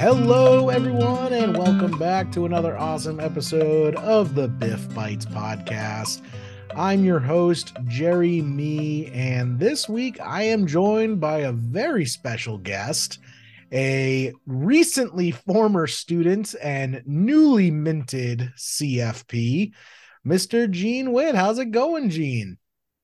Hello, everyone, and welcome back to another awesome episode of the BIF Bites podcast. I'm your host, Jerry Me, and this week I am joined by a very special guest, a recently former student and newly minted CFP, Mr. Gene Witt. How's it going, Gene?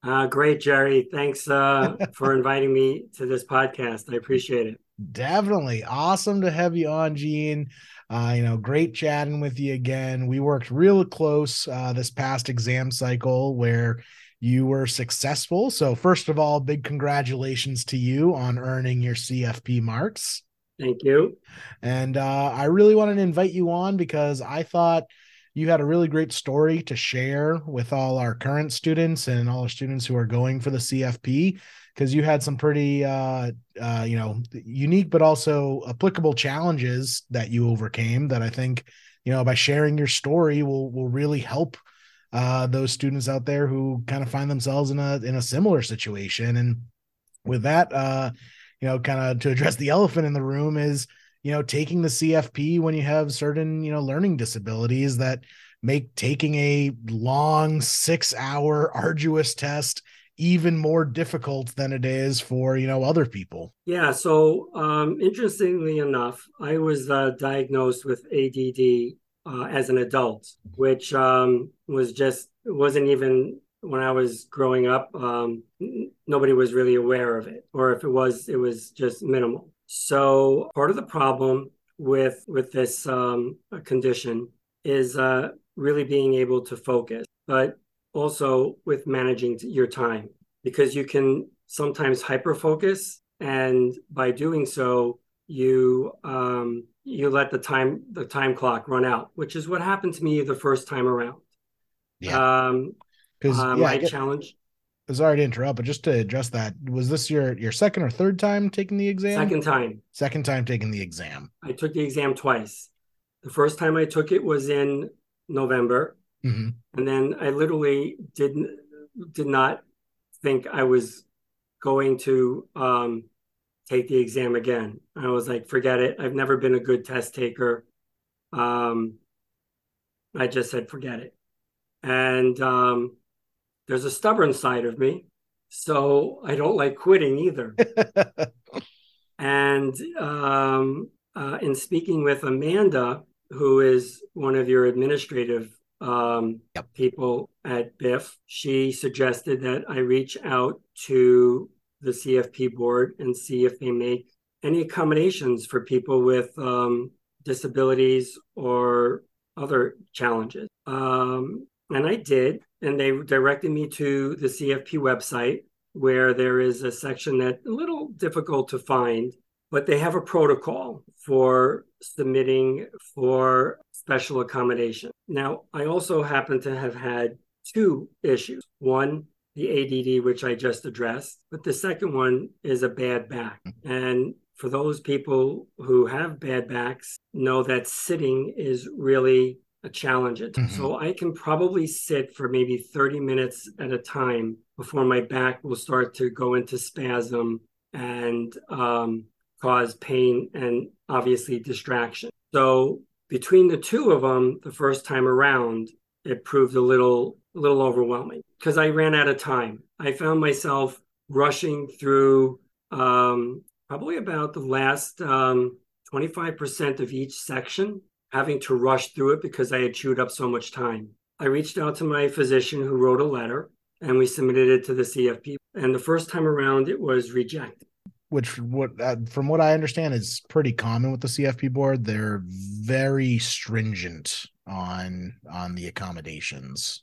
Uh, great, Jerry. Thanks uh, for inviting me to this podcast. I appreciate it. Definitely awesome to have you on, Gene. Uh, you know, great chatting with you again. We worked real close uh, this past exam cycle where you were successful. So, first of all, big congratulations to you on earning your CFP marks. Thank you. And uh, I really wanted to invite you on because I thought you had a really great story to share with all our current students and all our students who are going for the CFP because you had some pretty uh, uh, you know unique but also applicable challenges that you overcame that I think you know by sharing your story will will really help uh, those students out there who kind of find themselves in a in a similar situation. And with that uh, you know kind of to address the elephant in the room is you know taking the CFP when you have certain you know learning disabilities that make taking a long 6 hour arduous test even more difficult than it is for you know other people. Yeah so um interestingly enough i was uh, diagnosed with add uh, as an adult which um was just wasn't even when i was growing up um nobody was really aware of it or if it was it was just minimal so part of the problem with with this um condition is uh really being able to focus but also with managing your time because you can sometimes hyper focus and by doing so you um, you let the time the time clock run out which is what happened to me the first time around. Yeah. Um because uh, yeah, my challenge sorry to interrupt but just to address that was this your your second or third time taking the exam second time second time taking the exam i took the exam twice the first time i took it was in november mm-hmm. and then I literally didn't did not think I was going to um, take the exam again. I was like, forget it. I've never been a good test taker. Um, I just said, forget it. And um, there's a stubborn side of me. So I don't like quitting either. and um, uh, in speaking with Amanda, who is one of your administrative um, yep. people at BIF, she suggested that I reach out to the CFP board and see if they make any accommodations for people with um, disabilities or other challenges. Um, and I did, and they directed me to the CFP website where there is a section that a little difficult to find, but they have a protocol for submitting for special accommodation. Now, I also happen to have had two issues. One, the ADD, which I just addressed, but the second one is a bad back. And for those people who have bad backs, know that sitting is really a challenge. Mm-hmm. So I can probably sit for maybe 30 minutes at a time before my back will start to go into spasm and um, cause pain and obviously distraction. So between the two of them, the first time around, it proved a little a little overwhelming because I ran out of time. I found myself rushing through um, probably about the last um, 25% of each section, having to rush through it because I had chewed up so much time. I reached out to my physician who wrote a letter and we submitted it to the CFP. And the first time around, it was rejected which what uh, from what I understand is pretty common with the CFP board. They're very stringent on on the accommodations.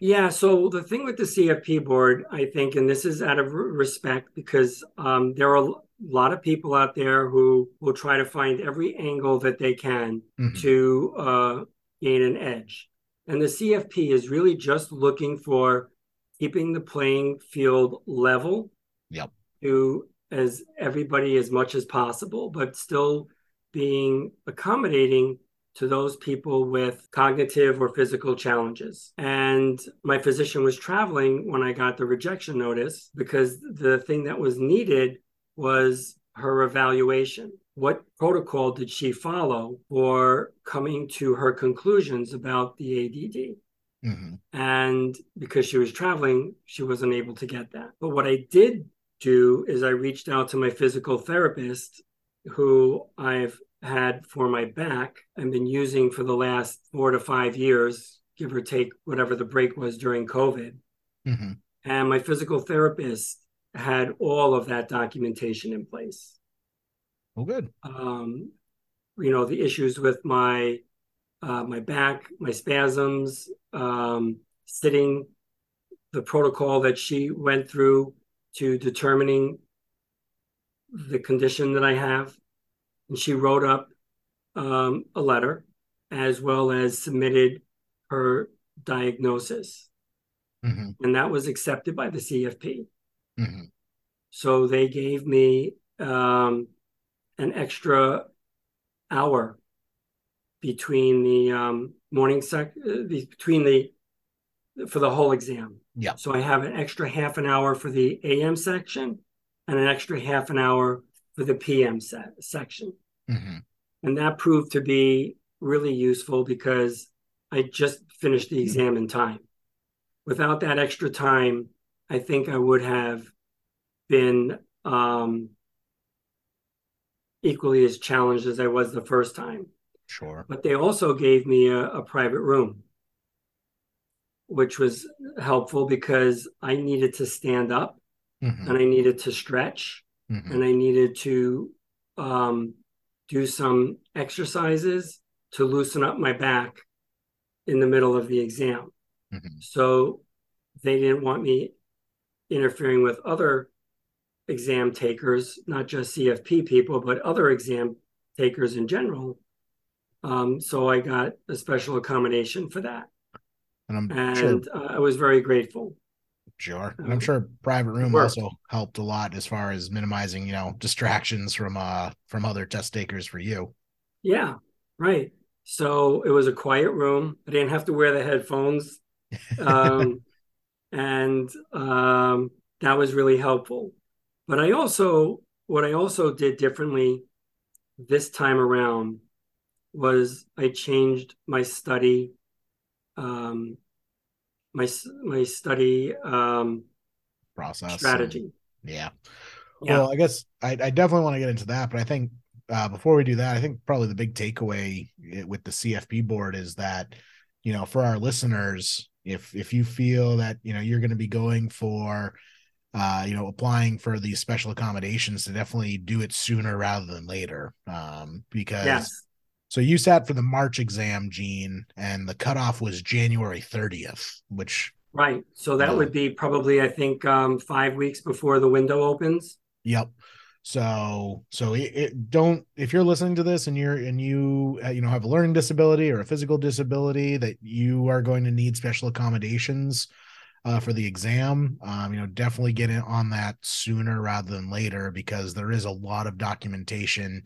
Yeah. So the thing with the CFP board, I think, and this is out of respect because um, there are a lot of people out there who will try to find every angle that they can mm-hmm. to uh, gain an edge. And the CFP is really just looking for keeping the playing field level. Yep. To as everybody as much as possible, but still being accommodating to those people with cognitive or physical challenges. And my physician was traveling when I got the rejection notice because the thing that was needed was her evaluation. what protocol did she follow for coming to her conclusions about the ADD? Mm-hmm. And because she was traveling, she wasn't able to get that. But what I did do is I reached out to my physical therapist, who I've had for my back and been using for the last four to five years, give or take whatever the break was during COVID. Mm-hmm. And my physical therapist had all of that documentation in place. Oh, good. Um, you know, the issues with my uh, my back, my spasms, um, sitting, the protocol that she went through to determining the condition that I have. And she wrote up um, a letter as well as submitted her diagnosis. Mm-hmm. And that was accepted by the CFP. Mm-hmm. So they gave me um, an extra hour between the um, morning sec uh, between the for the whole exam. Yeah. So I have an extra half an hour for the AM section and an extra half an hour for the PM se- section. Mm-hmm. And that proved to be really useful because I just finished the exam in time. Without that extra time, I think I would have been um, equally as challenged as I was the first time. Sure. But they also gave me a, a private room, which was helpful because I needed to stand up mm-hmm. and I needed to stretch mm-hmm. and I needed to um, do some exercises to loosen up my back in the middle of the exam. Mm-hmm. So they didn't want me interfering with other exam takers, not just CFP people, but other exam takers in general. Um, so I got a special accommodation for that. And, and sure, uh, I was very grateful. Sure. And I'm um, sure private room also helped a lot as far as minimizing, you know, distractions from uh from other test takers for you. Yeah, right. So it was a quiet room. I didn't have to wear the headphones. Um, and um, that was really helpful. But I also, what I also did differently this time around was I changed my study, um, my my study um, process strategy. And, yeah. yeah. Well, I guess I, I definitely want to get into that, but I think uh, before we do that, I think probably the big takeaway eh, with the CFP board is that you know for our listeners, if if you feel that you know you're going to be going for uh, you know, applying for these special accommodations to definitely do it sooner rather than later. Um, because yes. so you sat for the March exam, Gene, and the cutoff was January 30th, which right. So that uh, would be probably, I think, um, five weeks before the window opens. Yep. So, so it, it, don't if you're listening to this and you're and you uh, you know have a learning disability or a physical disability that you are going to need special accommodations uh, for the exam. Um, you know, definitely get in on that sooner rather than later because there is a lot of documentation,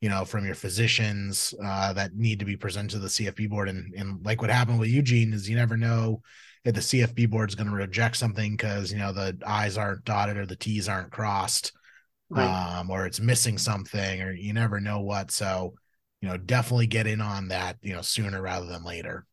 you know, from your physicians uh, that need to be presented to the CFP board. And, and like what happened with Eugene is you never know if the CFP board is going to reject something because you know the I's aren't dotted or the T's aren't crossed, right. um, or it's missing something, or you never know what. So, you know, definitely get in on that, you know, sooner rather than later.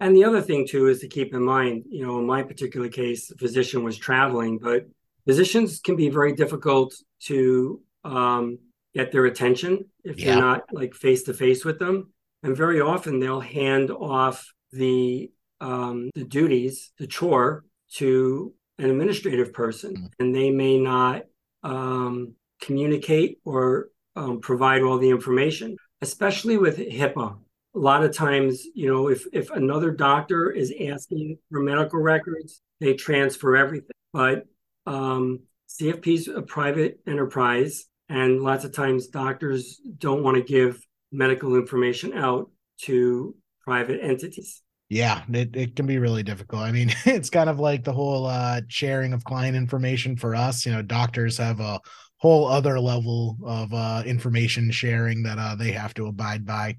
And the other thing too is to keep in mind, you know, in my particular case, the physician was traveling, but physicians can be very difficult to um, get their attention if yeah. you're not like face to face with them. And very often they'll hand off the um, the duties, the chore, to an administrative person, mm-hmm. and they may not um, communicate or um, provide all the information, especially with HIPAA a lot of times, you know, if if another doctor is asking for medical records, they transfer everything. But um, CFP is a private enterprise, and lots of times doctors don't want to give medical information out to private entities. Yeah, it, it can be really difficult. I mean, it's kind of like the whole uh, sharing of client information for us. You know, doctors have a whole other level of uh, information sharing that uh, they have to abide by.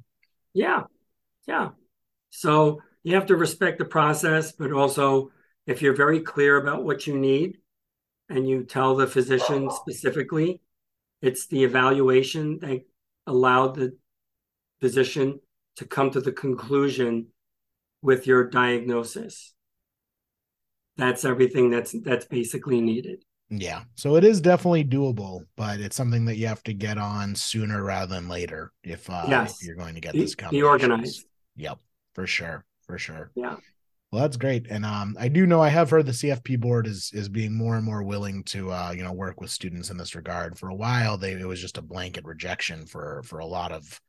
Yeah. Yeah. So you have to respect the process, but also if you're very clear about what you need and you tell the physician specifically, it's the evaluation that allowed the physician to come to the conclusion with your diagnosis. That's everything that's that's basically needed. Yeah. So it is definitely doable, but it's something that you have to get on sooner rather than later if, uh, yes. if you're going to get this be organized. Yep, for sure. For sure. Yeah. Well, that's great. And um, I do know I have heard the CFP board is is being more and more willing to uh, you know, work with students in this regard. For a while, they it was just a blanket rejection for for a lot of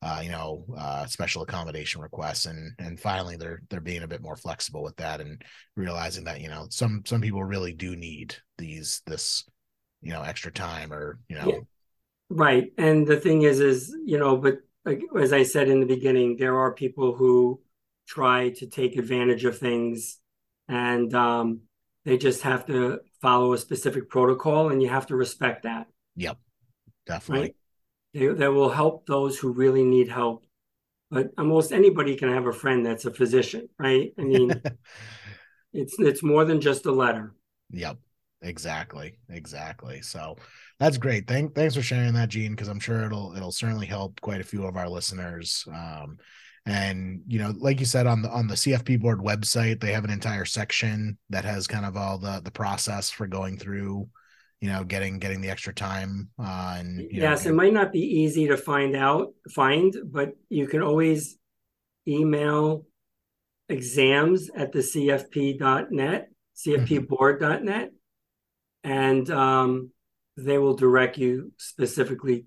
uh, you know, uh, special accommodation requests, and and finally they're they're being a bit more flexible with that and realizing that you know some some people really do need these this you know extra time or you know, yeah. right. And the thing is, is you know, but as I said in the beginning, there are people who try to take advantage of things, and um, they just have to follow a specific protocol, and you have to respect that. Yep, definitely. Right? They, they will help those who really need help. But almost anybody can have a friend that's a physician, right? I mean, it's it's more than just a letter. Yep, exactly, exactly. So that's great. Thank thanks for sharing that, Gene, because I'm sure it'll it'll certainly help quite a few of our listeners. Um, and you know, like you said on the on the CFP board website, they have an entire section that has kind of all the the process for going through you know getting getting the extra time uh, and yes know, it might not be easy to find out find but you can always email exams at the cfp.net cfpboard.net and um, they will direct you specifically.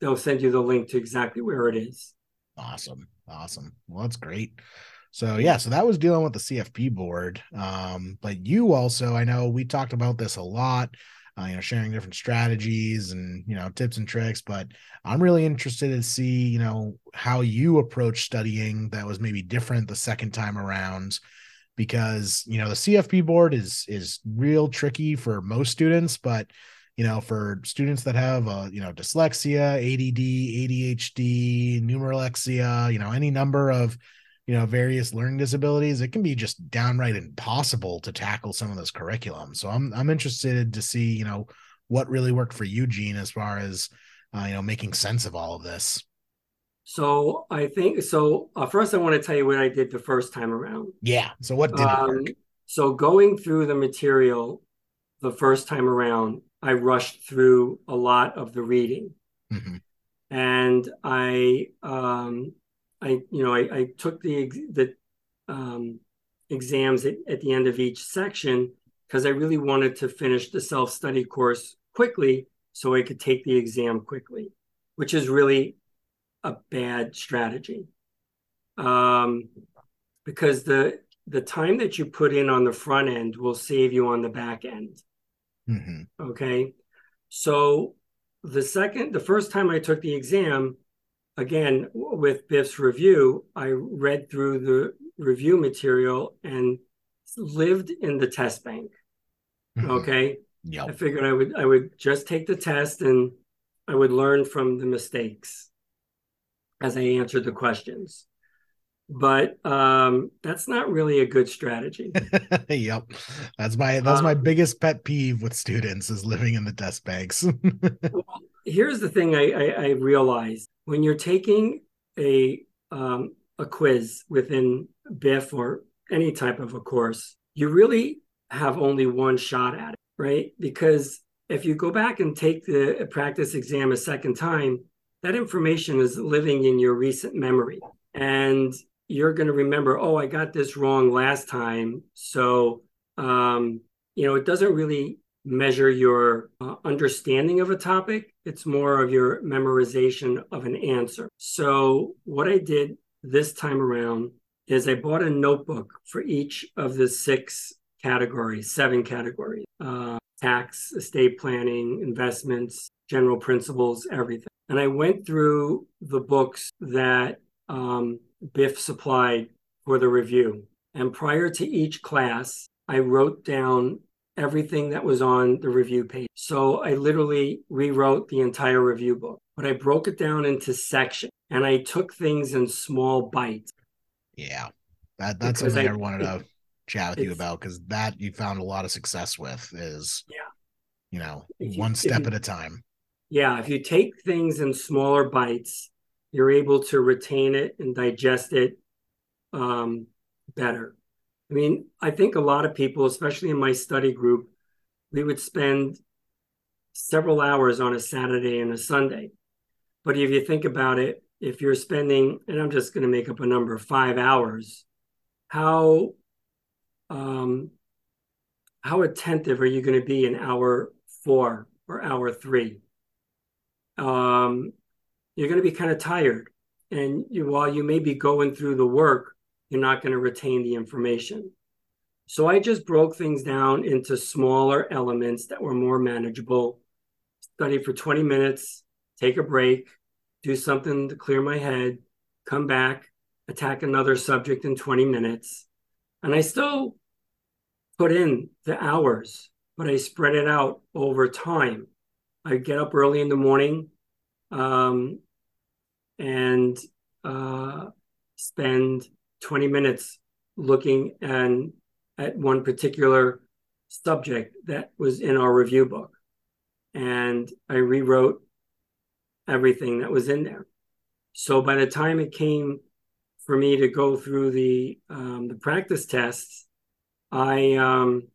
They'll send you the link to exactly where it is. Awesome. Awesome. Well that's great. So yeah, so that was dealing with the CFP board. Um, but you also, I know we talked about this a lot uh, you know, sharing different strategies and you know tips and tricks. But I'm really interested to see you know how you approach studying that was maybe different the second time around, because you know the CFP board is is real tricky for most students, but you know for students that have uh, you know dyslexia, ADD, ADHD, numeralexia, you know any number of you know various learning disabilities it can be just downright impossible to tackle some of this curriculum. So i'm i'm interested to see you know what really worked for you gene as far as uh, you know making sense of all of this. So i think so uh, first i want to tell you what i did the first time around. Yeah so what did um, work? so going through the material the first time around i rushed through a lot of the reading. Mm-hmm. and i um I you know I, I took the the um, exams at, at the end of each section because I really wanted to finish the self study course quickly so I could take the exam quickly, which is really a bad strategy. Um, because the the time that you put in on the front end will save you on the back end. Mm-hmm. Okay, so the second, the first time I took the exam, again, with BIF's review, I read through the review material and lived in the test bank. Mm-hmm. Okay. Yeah. I figured I would I would just take the test and I would learn from the mistakes as I answered the questions. But um, that's not really a good strategy. yep, that's my that's um, my biggest pet peeve with students is living in the test banks. well, here's the thing I, I, I realized when you're taking a um, a quiz within BIF or any type of a course, you really have only one shot at it, right? Because if you go back and take the practice exam a second time, that information is living in your recent memory. And you're going to remember, oh, I got this wrong last time. So, um, you know, it doesn't really measure your uh, understanding of a topic. It's more of your memorization of an answer. So, what I did this time around is I bought a notebook for each of the six categories, seven categories uh, tax, estate planning, investments, general principles, everything. And I went through the books that um, BIF supplied for the review. And prior to each class, I wrote down everything that was on the review page. So I literally rewrote the entire review book, but I broke it down into sections and I took things in small bites. Yeah. That that's because something I, I wanted to chat with you about because that you found a lot of success with is yeah, you know, you, one step at a time. Yeah, if you take things in smaller bites, you're able to retain it and digest it um, better. I mean, I think a lot of people, especially in my study group, we would spend several hours on a Saturday and a Sunday. But if you think about it, if you're spending, and I'm just going to make up a number, five hours, how um, how attentive are you going to be in hour four or hour three? Um, you're going to be kind of tired, and you, while you may be going through the work, you're not going to retain the information. So I just broke things down into smaller elements that were more manageable. Study for 20 minutes, take a break, do something to clear my head, come back, attack another subject in 20 minutes. And I still put in the hours, but I spread it out over time. I get up early in the morning um, and uh, spend 20 minutes looking and at one particular subject that was in our review book. And I rewrote everything that was in there. So by the time it came for me to go through the um, the practice tests, I, um,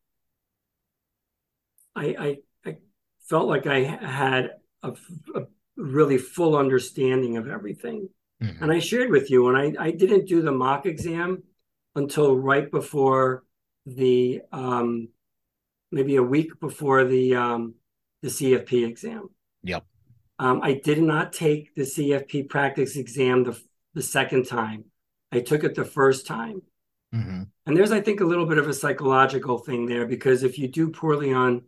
I, I I felt like I had a, a really full understanding of everything. Mm-hmm. And I shared with you, and I, I didn't do the mock exam until right before the um, maybe a week before the um, the CFP exam. Yep. Um, I did not take the CFP practice exam the the second time. I took it the first time. Mm-hmm. And there's, I think, a little bit of a psychological thing there because if you do poorly on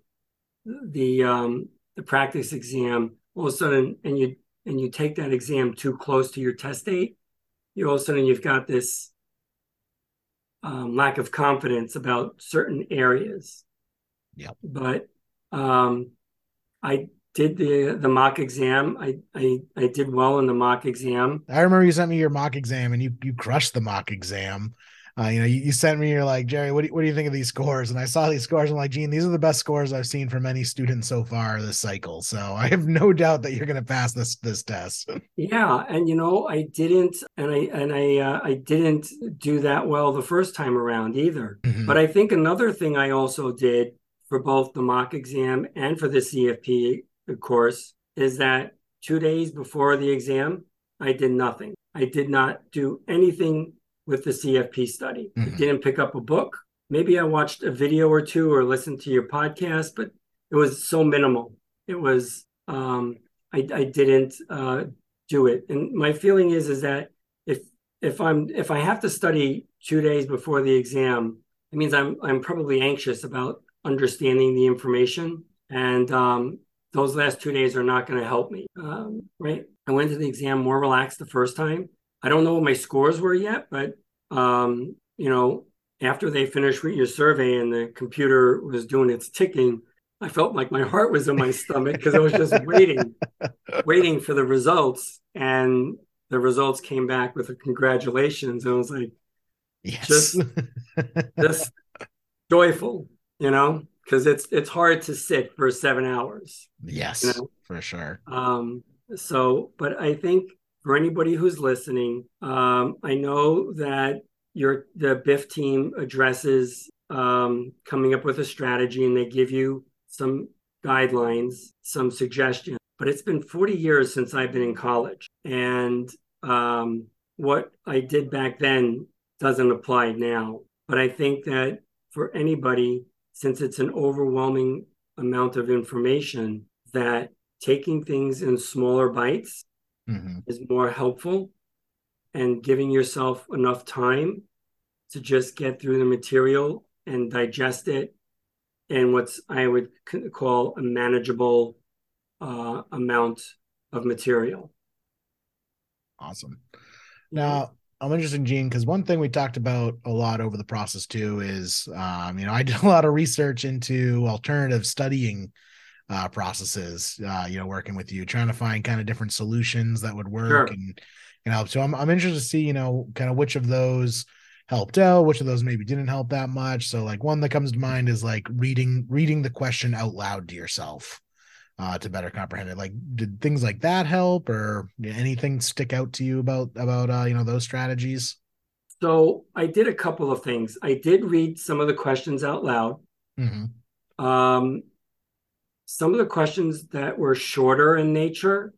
the um, the practice exam, all of a sudden, and you and you take that exam too close to your test date, you all of a sudden you've got this um, lack of confidence about certain areas. Yeah. But um, I did the the mock exam. I, I I did well in the mock exam. I remember you sent me your mock exam and you you crushed the mock exam uh, you know, you, you, sent me, you're like, Jerry, what do, you, what do you think of these scores? And I saw these scores. I'm like, Gene, these are the best scores I've seen from any student so far this cycle. So I have no doubt that you're going to pass this this test. Yeah, and you know, I didn't, and I and I uh, I didn't do that well the first time around either. Mm-hmm. But I think another thing I also did for both the mock exam and for the CFP course is that two days before the exam, I did nothing. I did not do anything with the CFP study. Mm-hmm. I didn't pick up a book. Maybe I watched a video or two or listened to your podcast, but it was so minimal. It was um, I, I didn't uh, do it. And my feeling is is that if if I'm if I have to study two days before the exam, it means I'm I'm probably anxious about understanding the information, and um, those last two days are not going to help me. Um, right? I went to the exam more relaxed the first time. I don't know what my scores were yet, but um, you know, after they finished reading your survey and the computer was doing its ticking, I felt like my heart was in my stomach because I was just waiting, waiting for the results. And the results came back with a congratulations. And I was like, yes. just, just joyful, you know, because it's it's hard to sit for seven hours. Yes, you know? for sure. Um, so, but I think for anybody who's listening, um, I know that your the BIF team addresses um, coming up with a strategy and they give you some guidelines, some suggestions. But it's been 40 years since I've been in college. And um, what I did back then doesn't apply now. But I think that for anybody, since it's an overwhelming amount of information, that taking things in smaller bites mm-hmm. is more helpful and giving yourself enough time to just get through the material and digest it in what's I would call a manageable uh, amount of material. Awesome. Now, I'm interested, Gene, because one thing we talked about a lot over the process too is, um, you know, I did a lot of research into alternative studying uh, processes, uh, you know, working with you, trying to find kind of different solutions that would work sure. and you know. So I'm I'm interested to see, you know, kind of which of those helped out, which of those maybe didn't help that much. So like one that comes to mind is like reading reading the question out loud to yourself. uh, to better comprehend it. Like, did things like that help, or anything stick out to you about about uh, you know those strategies? So I did a couple of things. I did read some of the questions out loud. Mm-hmm. Um, some of the questions that were shorter in nature,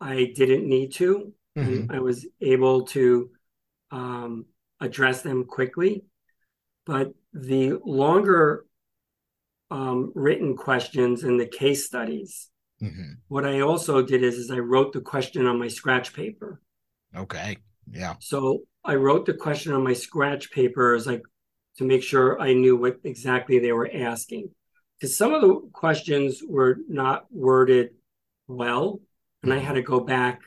I didn't need to. Mm-hmm. I was able to um, address them quickly. But the longer um, written questions and the case studies, mm-hmm. what I also did is, is I wrote the question on my scratch paper. Okay. Yeah. So I wrote the question on my scratch paper as like to make sure I knew what exactly they were asking. Because some of the questions were not worded well, and I had to go back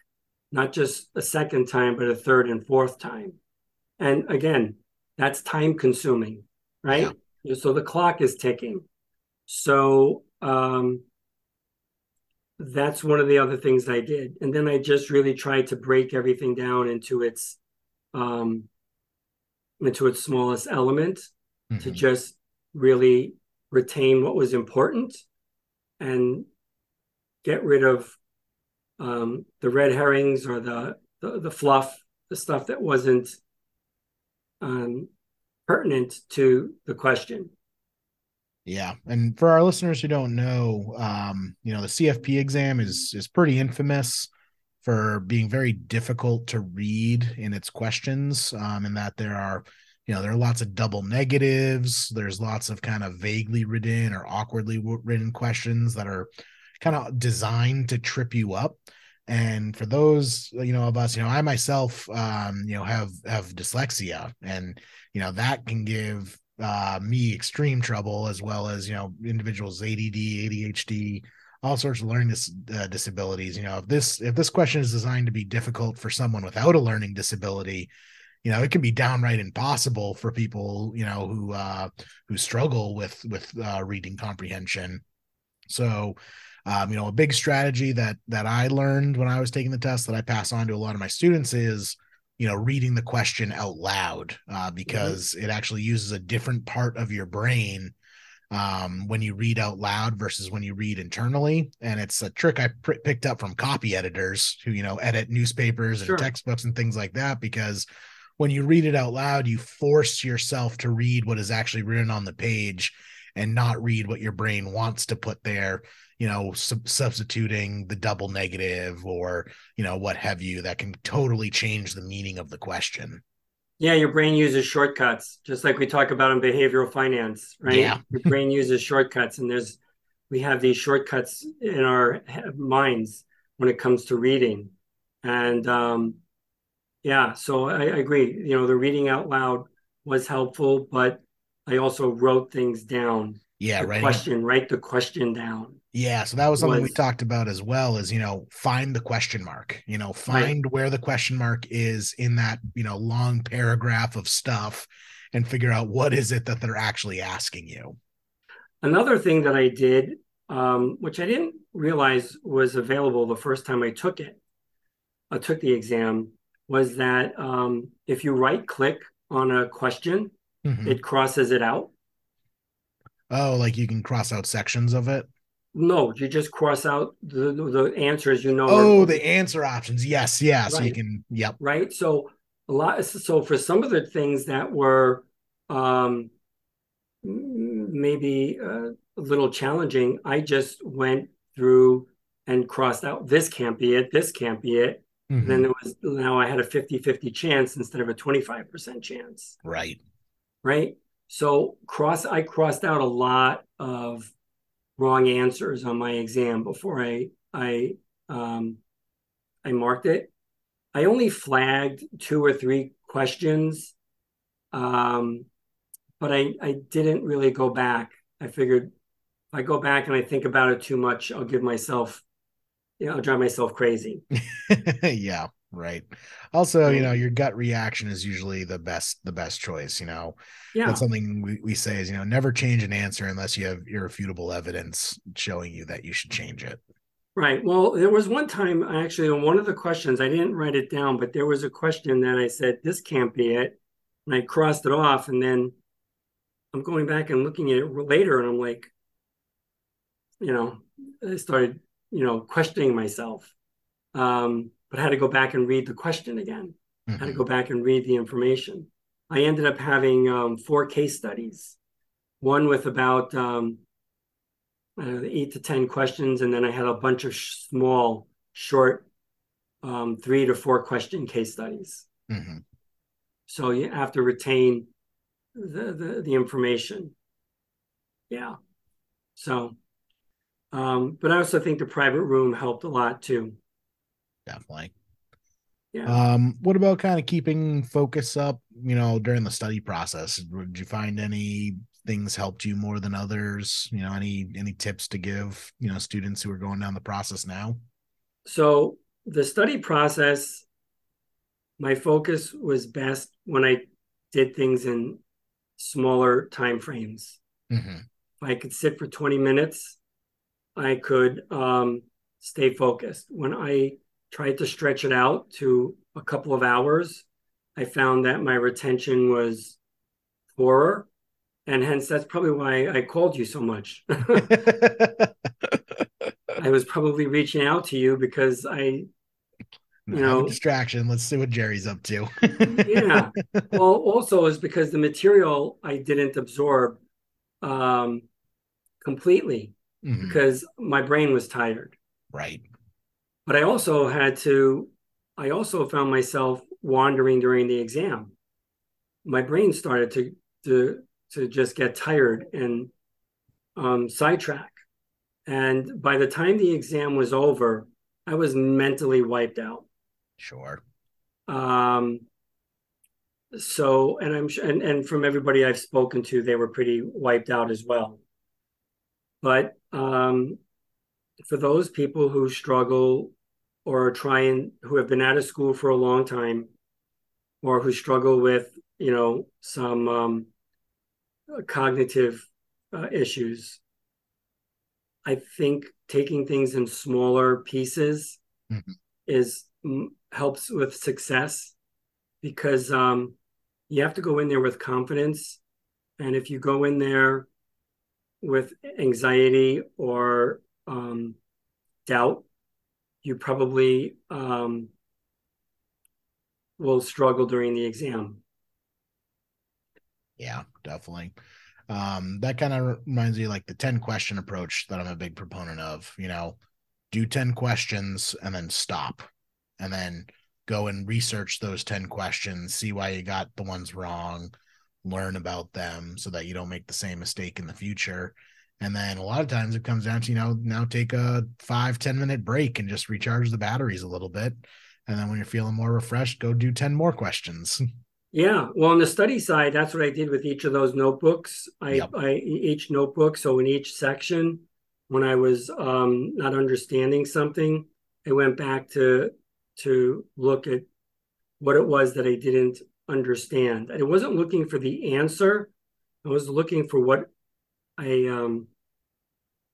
not just a second time, but a third and fourth time. And again, that's time consuming, right? Yeah. So the clock is ticking. So um, that's one of the other things I did. And then I just really tried to break everything down into its um, into its smallest element mm-hmm. to just really retain what was important and get rid of um, the red herrings or the, the, the fluff, the stuff that wasn't um, pertinent to the question. Yeah, and for our listeners who don't know, um, you know, the CFP exam is is pretty infamous for being very difficult to read in its questions, um, in that there are, you know, there are lots of double negatives. There's lots of kind of vaguely written or awkwardly written questions that are kind of designed to trip you up and for those you know of us you know i myself um you know have have dyslexia and you know that can give uh me extreme trouble as well as you know individuals add adhd all sorts of learning dis- uh, disabilities you know if this if this question is designed to be difficult for someone without a learning disability you know it can be downright impossible for people you know who uh who struggle with with uh reading comprehension so um, you know, a big strategy that that I learned when I was taking the test that I pass on to a lot of my students is, you know, reading the question out loud uh, mm-hmm. because mm-hmm. it actually uses a different part of your brain um, when you read out loud versus when you read internally. And it's a trick I pr- picked up from copy editors who, you know, edit newspapers and sure. textbooks and things like that because when you read it out loud, you force yourself to read what is actually written on the page and not read what your brain wants to put there you know sub- substituting the double negative or you know what have you that can totally change the meaning of the question. Yeah your brain uses shortcuts just like we talk about in behavioral finance right? Yeah. your brain uses shortcuts and there's we have these shortcuts in our minds when it comes to reading. And um yeah so I, I agree you know the reading out loud was helpful but i also wrote things down yeah right question write the question down yeah, so that was something was, we talked about as well is, you know, find the question mark, you know, find right. where the question mark is in that, you know, long paragraph of stuff and figure out what is it that they're actually asking you. Another thing that I did, um, which I didn't realize was available the first time I took it, I took the exam, was that um, if you right click on a question, mm-hmm. it crosses it out. Oh, like you can cross out sections of it? No, you just cross out the the answers. You know. Oh, the answer options. Yes, yeah. Right. So you can. Yep. Right. So a lot. So for some of the things that were um, maybe uh, a little challenging, I just went through and crossed out. This can't be it. This can't be it. Mm-hmm. Then there was now I had a 50-50 chance instead of a 25% chance. Right. Right. So cross I crossed out a lot of wrong answers on my exam before I I um, I marked it. I only flagged two or three questions, um, but I I didn't really go back. I figured if I go back and I think about it too much, I'll give myself, you know, I'll drive myself crazy. yeah right. Also you know your gut reaction is usually the best the best choice you know? Yeah. That's something we, we say is you know never change an answer unless you have irrefutable evidence showing you that you should change it. Right. Well there was one time actually on one of the questions i didn't write it down but there was a question that i said this can't be it. And i crossed it off and then i'm going back and looking at it later and i'm like you know i started you know, questioning myself. Um, but I had to go back and read the question again. Mm-hmm. I had to go back and read the information. I ended up having um, four case studies, one with about um, uh, eight to 10 questions. And then I had a bunch of sh- small, short, um, three to four question case studies. Mm-hmm. So you have to retain the, the, the information. Yeah. So, um, but I also think the private room helped a lot too. Definitely. Yeah. Um, what about kind of keeping focus up, you know, during the study process? Did you find any things helped you more than others? You know, any any tips to give, you know, students who are going down the process now? So the study process, my focus was best when I did things in smaller time frames. Mm-hmm. If I could sit for 20 minutes, I could um, stay focused. When I tried to stretch it out to a couple of hours, I found that my retention was poorer and hence that's probably why I called you so much. I was probably reaching out to you because I, you know, distraction. Let's see what Jerry's up to. yeah. Well, also is because the material I didn't absorb um, completely mm-hmm. because my brain was tired. Right. But I also had to. I also found myself wandering during the exam. My brain started to to to just get tired and um, sidetrack. And by the time the exam was over, I was mentally wiped out. Sure. Um, so, and I'm and, and from everybody I've spoken to, they were pretty wiped out as well. But um, for those people who struggle or are trying, who have been out of school for a long time, or who struggle with, you know, some um, cognitive uh, issues. I think taking things in smaller pieces mm-hmm. is helps with success because um, you have to go in there with confidence, and if you go in there with anxiety or um, doubt, you probably um, will struggle during the exam. Yeah, definitely. Um, that kind of reminds me like the 10 question approach that I'm a big proponent of, you know, do 10 questions and then stop and then go and research those 10 questions, see why you got the ones wrong, learn about them so that you don't make the same mistake in the future. And then a lot of times it comes down to, you know, now take a five ten minute break and just recharge the batteries a little bit. And then when you're feeling more refreshed, go do 10 more questions. Yeah, well, on the study side, that's what I did with each of those notebooks. I, yep. I each notebook. So in each section, when I was um, not understanding something, I went back to to look at what it was that I didn't understand. I wasn't looking for the answer. I was looking for what I um,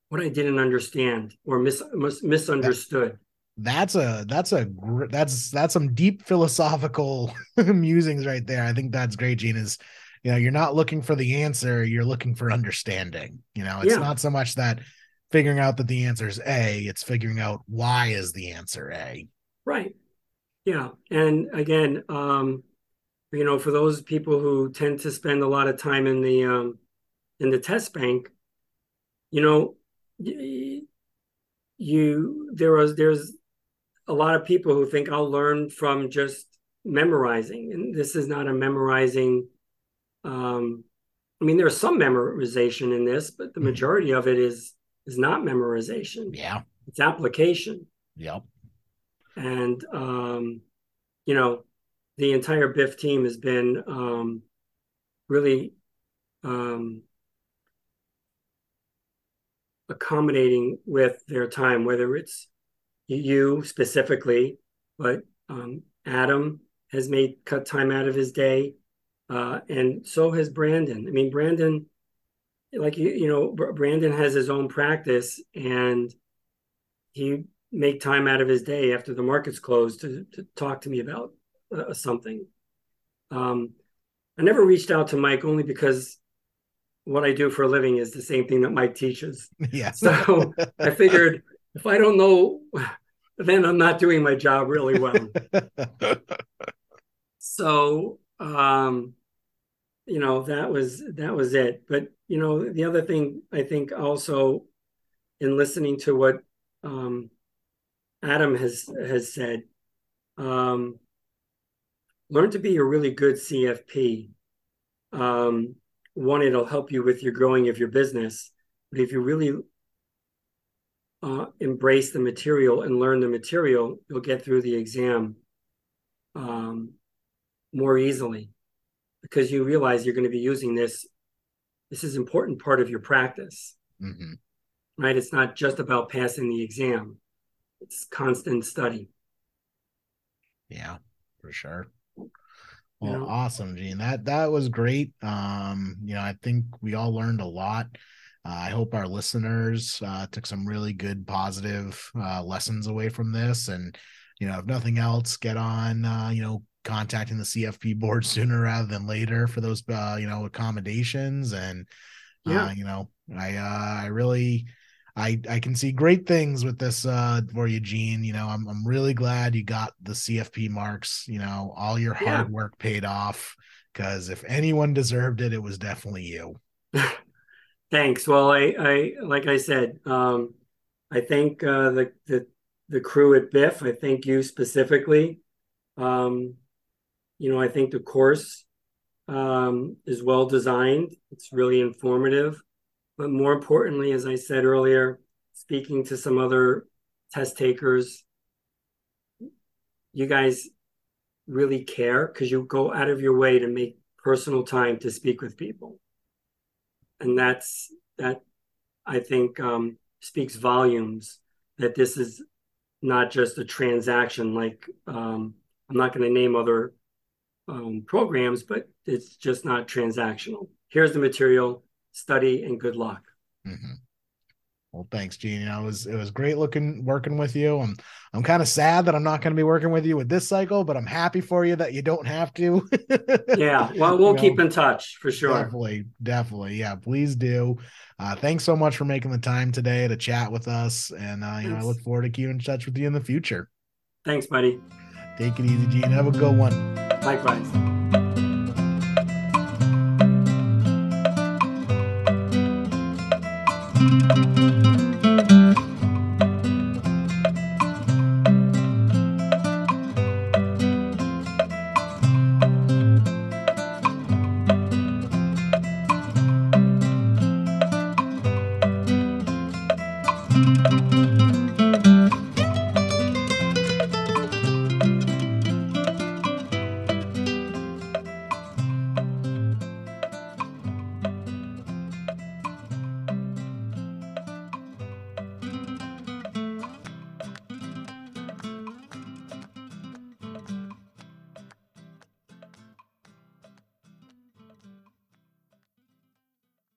what I didn't understand or mis, mis misunderstood that's a that's a that's that's some deep philosophical musings right there i think that's great gene is you know you're not looking for the answer you're looking for understanding you know it's yeah. not so much that figuring out that the answer is a it's figuring out why is the answer a right yeah and again um you know for those people who tend to spend a lot of time in the um in the test bank you know you there was there's a lot of people who think I'll learn from just memorizing, and this is not a memorizing. Um, I mean, there's some memorization in this, but the mm-hmm. majority of it is is not memorization. Yeah, it's application. Yep. And um, you know, the entire BIF team has been um, really um, accommodating with their time, whether it's you specifically, but um, Adam has made cut time out of his day, uh, and so has Brandon. I mean, Brandon, like you, you know, Brandon has his own practice, and he make time out of his day after the market's closed to, to talk to me about uh, something. Um, I never reached out to Mike only because what I do for a living is the same thing that Mike teaches. Yeah. so I figured if I don't know, then I'm not doing my job really well. so, um, you know, that was that was it. But you know, the other thing I think also in listening to what um, Adam has has said, um, learn to be a really good CFP. Um, one, it'll help you with your growing of your business. But if you really uh, embrace the material and learn the material, you'll get through the exam um, more easily because you realize you're going to be using this. This is important part of your practice, mm-hmm. right? It's not just about passing the exam; it's constant study. Yeah, for sure. Well, awesome, Gene. That that was great. Um, you know, I think we all learned a lot. Uh, I hope our listeners uh, took some really good, positive uh, lessons away from this. And, you know, if nothing else, get on, uh, you know, contacting the CFP board sooner rather than later for those, uh, you know, accommodations. And, uh, yeah. you know, I, I really, I, I can see great things with this uh, for you, Gene. You know, I'm I'm really glad you got the CFP marks. You know, all your hard yeah. work paid off. Because if anyone deserved it, it was definitely you. Thanks. Well, I, I like I said, um, I thank uh, the, the the crew at BIF. I thank you specifically. Um, you know, I think the course um, is well designed. It's really informative, but more importantly, as I said earlier, speaking to some other test takers, you guys really care because you go out of your way to make personal time to speak with people and that's that I think um, speaks volumes that this is not just a transaction. Like um, I'm not going to name other um, programs, but it's just not transactional. Here's the material, study, and good luck. Mm-hmm. Well, thanks, Gene. It was it was great looking working with you. I'm I'm kind of sad that I'm not going to be working with you with this cycle, but I'm happy for you that you don't have to. yeah, well, we'll you keep know, in touch for sure. Definitely, definitely. Yeah, please do. Uh, thanks so much for making the time today to chat with us, and uh, you know, I look forward to keeping in touch with you in the future. Thanks, buddy. Take it easy, Gene. Have a good one. Likewise.